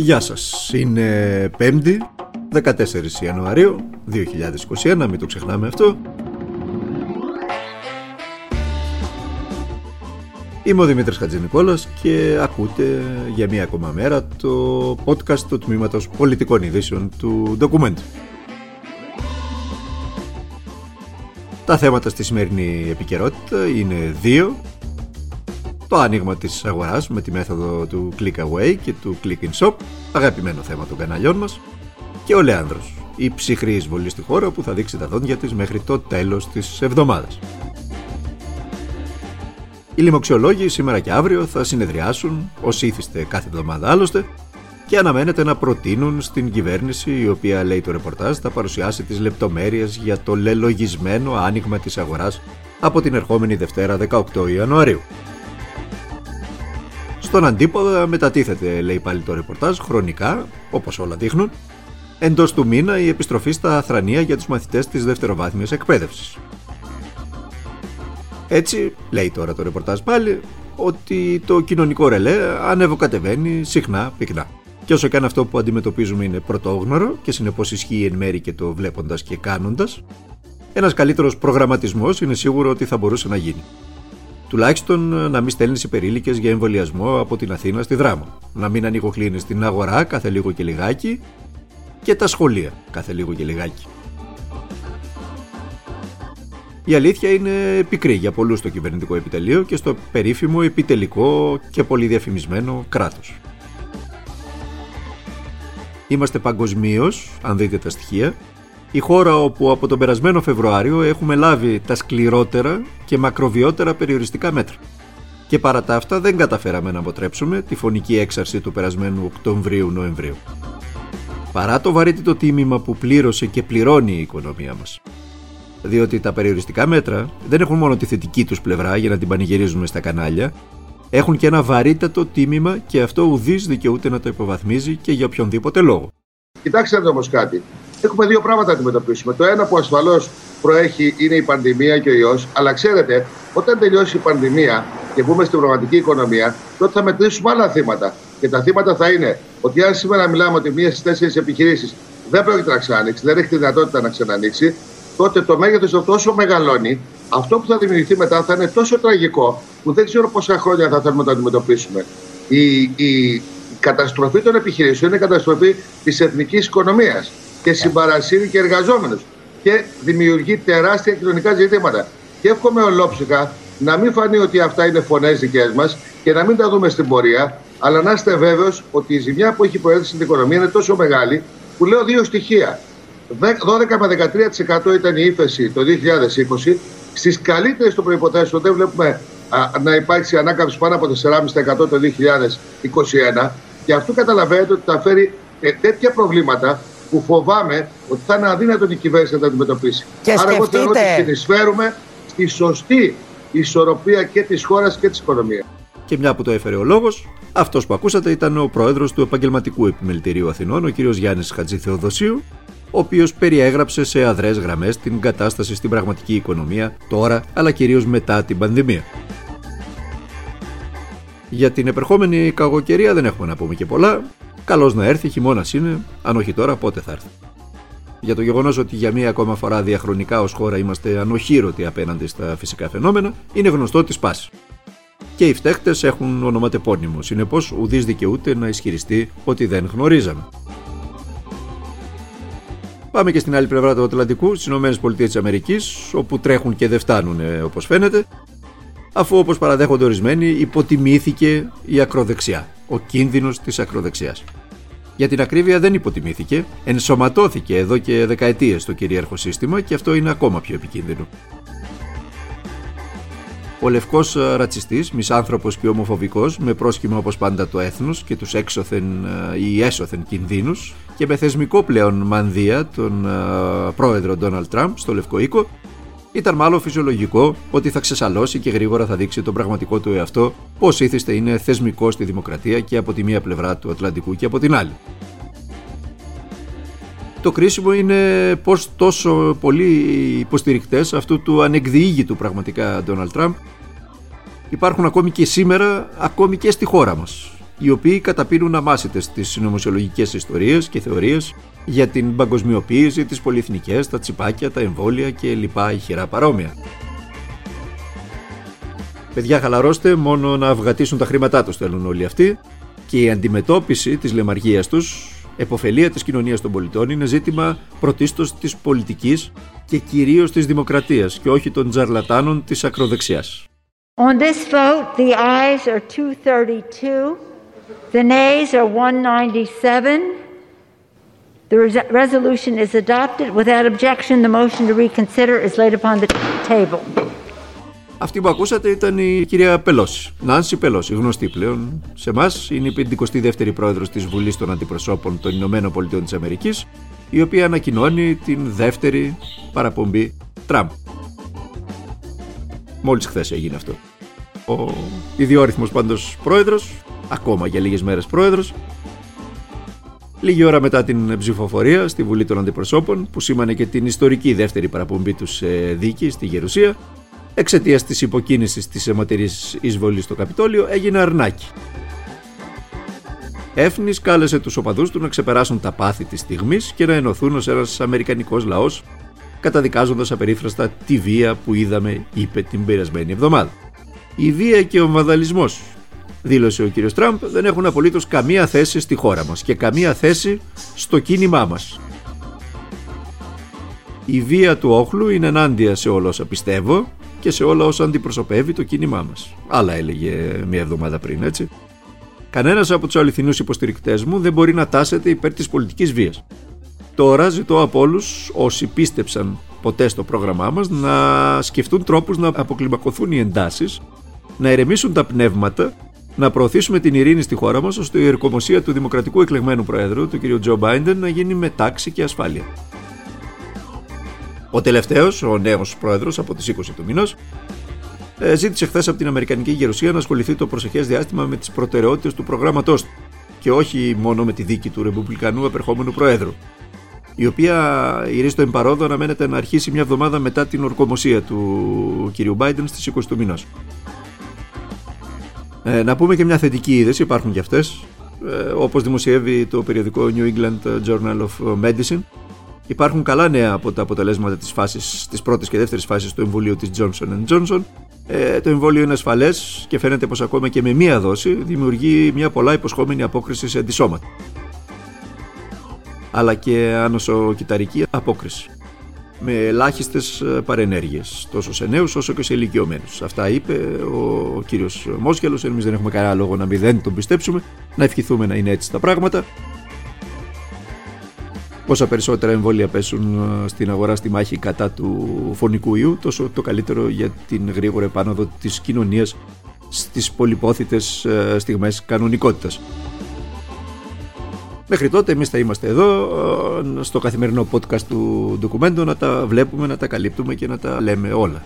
Γεια σας, είναι 5η, 14 Ιανουαρίου 2021, μην το ξεχνάμε αυτό. Είμαι ο Δημήτρης Χατζηνικόλας και ακούτε για μία ακόμα μέρα το podcast του Τμήματος Πολιτικών Ειδήσεων του Document. Τα θέματα στη σημερινή επικαιρότητα είναι δύο το άνοιγμα της αγοράς με τη μέθοδο του Click Away και του Click in Shop, αγαπημένο θέμα των καναλιών μας, και ο Λέανδρος, η ψυχρή εισβολή στη χώρα που θα δείξει τα δόντια της μέχρι το τέλος της εβδομάδας. Οι λοιμοξιολόγοι σήμερα και αύριο θα συνεδριάσουν, ως ήθιστε κάθε εβδομάδα άλλωστε, και αναμένεται να προτείνουν στην κυβέρνηση, η οποία λέει το ρεπορτάζ, θα παρουσιάσει τις λεπτομέρειες για το λελογισμένο άνοιγμα της αγοράς από την ερχόμενη Δευτέρα 18 Ιανουαρίου. Στον αντίποδα μετατίθεται, λέει πάλι το ρεπορτάζ, χρονικά, όπως όλα δείχνουν, εντός του μήνα η επιστροφή στα Αθρανία για τους μαθητές της δευτεροβάθμιας εκπαίδευσης. Έτσι, λέει τώρα το ρεπορτάζ πάλι, ότι το κοινωνικό ρελέ ανεβοκατεβαίνει συχνά πυκνά. Και όσο και αν αυτό που αντιμετωπίζουμε είναι πρωτόγνωρο και συνεπώς ισχύει εν μέρη και το βλέποντας και κάνοντας, ένας καλύτερος προγραμματισμός είναι σίγουρο ότι θα μπορούσε να γίνει. Τουλάχιστον ε, να μην στέλνεις υπερήλικες για εμβολιασμό από την Αθήνα στη Δράμο. Να μην ανοιγοκλίνει την αγορά κάθε λίγο και λιγάκι και τα σχολεία κάθε λίγο και λιγάκι. Η αλήθεια είναι πικρή για πολλούς στο κυβερνητικό επιτελείο και στο περίφημο επιτελικό και πολύ διαφημισμένο κράτος. Είμαστε παγκοσμίως, αν δείτε τα στοιχεία, η χώρα όπου από τον περασμένο Φεβρουάριο έχουμε λάβει τα σκληρότερα και μακροβιότερα περιοριστικά μέτρα. Και παρά τα αυτά δεν καταφέραμε να αποτρέψουμε τη φωνική έξαρση του περασμένου Οκτωβρίου-Νοεμβρίου. Παρά το βαρύτητο τίμημα που πλήρωσε και πληρώνει η οικονομία μας. Διότι τα περιοριστικά μέτρα δεν έχουν μόνο τη θετική τους πλευρά για να την πανηγυρίζουμε στα κανάλια, έχουν και ένα βαρύτατο τίμημα και αυτό ουδής δικαιούται να το υποβαθμίζει και για οποιονδήποτε λόγο. Κοιτάξτε όμως κάτι έχουμε δύο πράγματα να αντιμετωπίσουμε. Το ένα που ασφαλώς προέχει είναι η πανδημία και ο ιός. Αλλά ξέρετε, όταν τελειώσει η πανδημία και μπούμε στην πραγματική οικονομία, τότε θα μετρήσουμε άλλα θύματα. Και τα θύματα θα είναι ότι αν σήμερα μιλάμε ότι μία στις τέσσερις επιχειρήσεις δεν πρόκειται να ξανανοίξει, δεν έχει τη δυνατότητα να ξανανοίξει, τότε το μέγεθος τόσο μεγαλώνει, αυτό που θα δημιουργηθεί μετά θα είναι τόσο τραγικό, που δεν ξέρω πόσα χρόνια θα θέλουμε να το αντιμετωπίσουμε. Η, η καταστροφή των επιχειρήσεων είναι καταστροφή της εθνικής οικονομίας και συμπαρασύρει και εργαζόμενους. Και δημιουργεί τεράστια κοινωνικά ζητήματα. Και εύχομαι ολόψυχα να μην φανεί ότι αυτά είναι φωνές δικές μας και να μην τα δούμε στην πορεία, αλλά να είστε βέβαιος ότι η ζημιά που έχει προέλθει στην οικονομία είναι τόσο μεγάλη που λέω δύο στοιχεία. 12 με 13% ήταν η ύφεση το 2020. Στις καλύτερες των προποθέσεων δεν βλέπουμε α, να υπάρξει ανάκαμψη πάνω από 4,5% το 2021. Και αυτό καταλαβαίνετε ότι θα φέρει ε, τέτοια προβλήματα που φοβάμαι ότι θα είναι αδύνατο η κυβέρνηση να τα αντιμετωπίσει. Και Άρα, εγώ θεωρώ ότι συνεισφέρουμε στη σωστή ισορροπία και της χώρας και της οικονομίας. Και μια που το έφερε ο λόγος, αυτός που ακούσατε ήταν ο πρόεδρος του Επαγγελματικού Επιμελητηρίου Αθηνών, ο κ. Γιάννης Χατζηθεοδοσίου, ο οποίος περιέγραψε σε αδρές γραμμές την κατάσταση στην πραγματική οικονομία τώρα, αλλά κυρίως μετά την πανδημία. Για την επερχόμενη κακοκαιρία δεν έχουμε να πούμε και πολλά. Καλώς να έρθει, χειμώνας είναι, αν όχι τώρα, πότε θα έρθει. Για το γεγονός ότι για μία ακόμα φορά διαχρονικά ως χώρα είμαστε ανοχήρωτοι απέναντι στα φυσικά φαινόμενα, είναι γνωστό τη πάση. Και οι φταίχτες έχουν ονοματεπώνυμο, συνεπώς ουδής δικαιούται να ισχυριστεί ότι δεν γνωρίζαμε. Πάμε και στην άλλη πλευρά του Ατλαντικού, στις ΗΠΑ, όπου τρέχουν και δεν φτάνουν όπως φαίνεται, αφού όπως παραδέχονται ορισμένοι υποτιμήθηκε η ακροδεξιά, ο κίνδυνος της ακροδεξιάς. Για την ακρίβεια δεν υποτιμήθηκε, ενσωματώθηκε εδώ και δεκαετίες το κυρίαρχο σύστημα και αυτό είναι ακόμα πιο επικίνδυνο. Ο λευκός ρατσιστής, μισάνθρωπος και ομοφοβικός, με πρόσχημα όπως πάντα το έθνος και τους έξωθεν ή έσωθεν κινδύνους και με θεσμικό πλέον μανδύα τον πρόεδρο Ντόναλτ Τραμπ στο Λευκό Οίκο, ήταν μάλλον φυσιολογικό ότι θα ξεσαλώσει και γρήγορα θα δείξει τον πραγματικό του εαυτό, πώς ήθιστε είναι θεσμικό στη δημοκρατία και από τη μία πλευρά του Ατλαντικού και από την άλλη. Το κρίσιμο είναι πώς τόσο πολλοί υποστηρικτές αυτού του ανεκδιήγητου πραγματικά Donald Trump υπάρχουν ακόμη και σήμερα, ακόμη και στη χώρα μας. Οι οποίοι καταπίνουν αμάσιτες τις συνωμοσιολογικές ιστορίες και θεωρίες για την παγκοσμιοποίηση, τις πολυεθνικές, τα τσιπάκια, τα εμβόλια και λοιπά ηχηρά παρόμοια. Παιδιά χαλαρώστε, μόνο να αυγατήσουν τα χρήματά τους θέλουν όλοι αυτοί και η αντιμετώπιση της λεμαργίας τους, εποφελία της κοινωνίας των πολιτών, είναι ζήτημα πρωτίστως της πολιτικής και κυρίως της δημοκρατίας και όχι των τζαρλατάνων της ακροδεξιάς. On this vote, the ayes are 232, the nays are 197. The resolution is adopted. Without objection, the motion to reconsider is laid upon the table. Αυτή που ακούσατε ήταν η κυρία Πελώση. Νάνση Πελώση, γνωστή πλέον σε εμά. Είναι η 52η πρόεδρος της Βουλής των Αντιπροσώπων των Ηνωμένων Πολιτειών της Αμερικής, η οποία ανακοινώνει την δεύτερη παραπομπή Τραμπ. Μόλις χθες έγινε αυτό. Ο ιδιόρυθμος πάντως πρόεδρος, ακόμα για λίγες μέρες πρόεδρος, Λίγη ώρα μετά την ψηφοφορία στη Βουλή των Αντιπροσώπων, που σήμανε και την ιστορική δεύτερη παραπομπή τους σε δίκη στη Γερουσία, εξαιτίας της υποκίνησης της αιματηρής εισβολής στο Καπιτόλιο, έγινε αρνάκι. Έφνης κάλεσε τους οπαδούς του να ξεπεράσουν τα πάθη της στιγμής και να ενωθούν ως ένας Αμερικανικός λαός, καταδικάζοντας απερίφραστα τη βία που είδαμε, είπε την περασμένη εβδομάδα. Η βία και ο βανδαλισμό, δήλωσε ο κύριος Τραμπ, δεν έχουν απολύτως καμία θέση στη χώρα μας και καμία θέση στο κίνημά μας. Η βία του όχλου είναι ενάντια σε όλα όσα πιστεύω και σε όλα όσα αντιπροσωπεύει το κίνημά μας. Άλλα έλεγε μία εβδομάδα πριν, έτσι. Κανένας από τους αληθινούς υποστηρικτές μου δεν μπορεί να τάσεται υπέρ της πολιτικής βίας. Τώρα ζητώ από όλους όσοι πίστεψαν ποτέ στο πρόγραμμά μας να σκεφτούν τρόπους να αποκλιμακωθούν οι εντάσεις, να ερεμήσουν τα πνεύματα, να προωθήσουμε την ειρήνη στη χώρα μας ώστε η ερκομοσία του δημοκρατικού εκλεγμένου Προέδρου, του κ. Τζο Μπάιντεν, να γίνει με τάξη και ασφάλεια. Ο τελευταίος, ο νέος πρόεδρος από τις 20 του μηνό, ε, ζήτησε χθες από την Αμερικανική Γερουσία να ασχοληθεί το προσεχές διάστημα με τις προτεραιότητες του προγράμματός του και όχι μόνο με τη δίκη του Ρεπουμπλικανού επερχόμενου Προέδρου, η οποία η Ρίστο Εμπαρόδο αναμένεται να αρχίσει μια εβδομάδα μετά την ορκομοσία του κ. Biden στις 20 του μηνό. Ε, να πούμε και μια θετική είδηση, υπάρχουν και αυτές, ε, όπως δημοσιεύει το περιοδικό New England Journal of Medicine, Υπάρχουν καλά νέα από τα αποτελέσματα της, φάσης, της πρώτης και δεύτερης φάσης του εμβολίου της Johnson Johnson. Ε, το εμβόλιο είναι ασφαλές και φαίνεται πως ακόμα και με μία δόση δημιουργεί μια πολλά υποσχόμενη απόκριση σε αντισώματα. Αλλά και άνοσο-κυταρική απόκριση. Με ελάχιστες παρενέργειες, τόσο σε νέους όσο και σε ηλικιωμένους. Αυτά είπε ο κύριος Μόσχελο. Εμείς δεν έχουμε κανένα λόγο να μην δεν τον πιστέψουμε. Να ευχηθούμε να είναι έτσι τα πράγματα όσα περισσότερα εμβόλια πέσουν ε, στην αγορά στη μάχη κατά του φωνικού ιού, τόσο το καλύτερο για την γρήγορη επάνωδο της κοινωνίας στις πολυπόθητες ε, στιγμές κανονικότητας. Μέχρι τότε εμείς θα είμαστε εδώ ε, στο καθημερινό podcast του ντοκουμέντου να τα βλέπουμε, να τα καλύπτουμε και να τα λέμε όλα.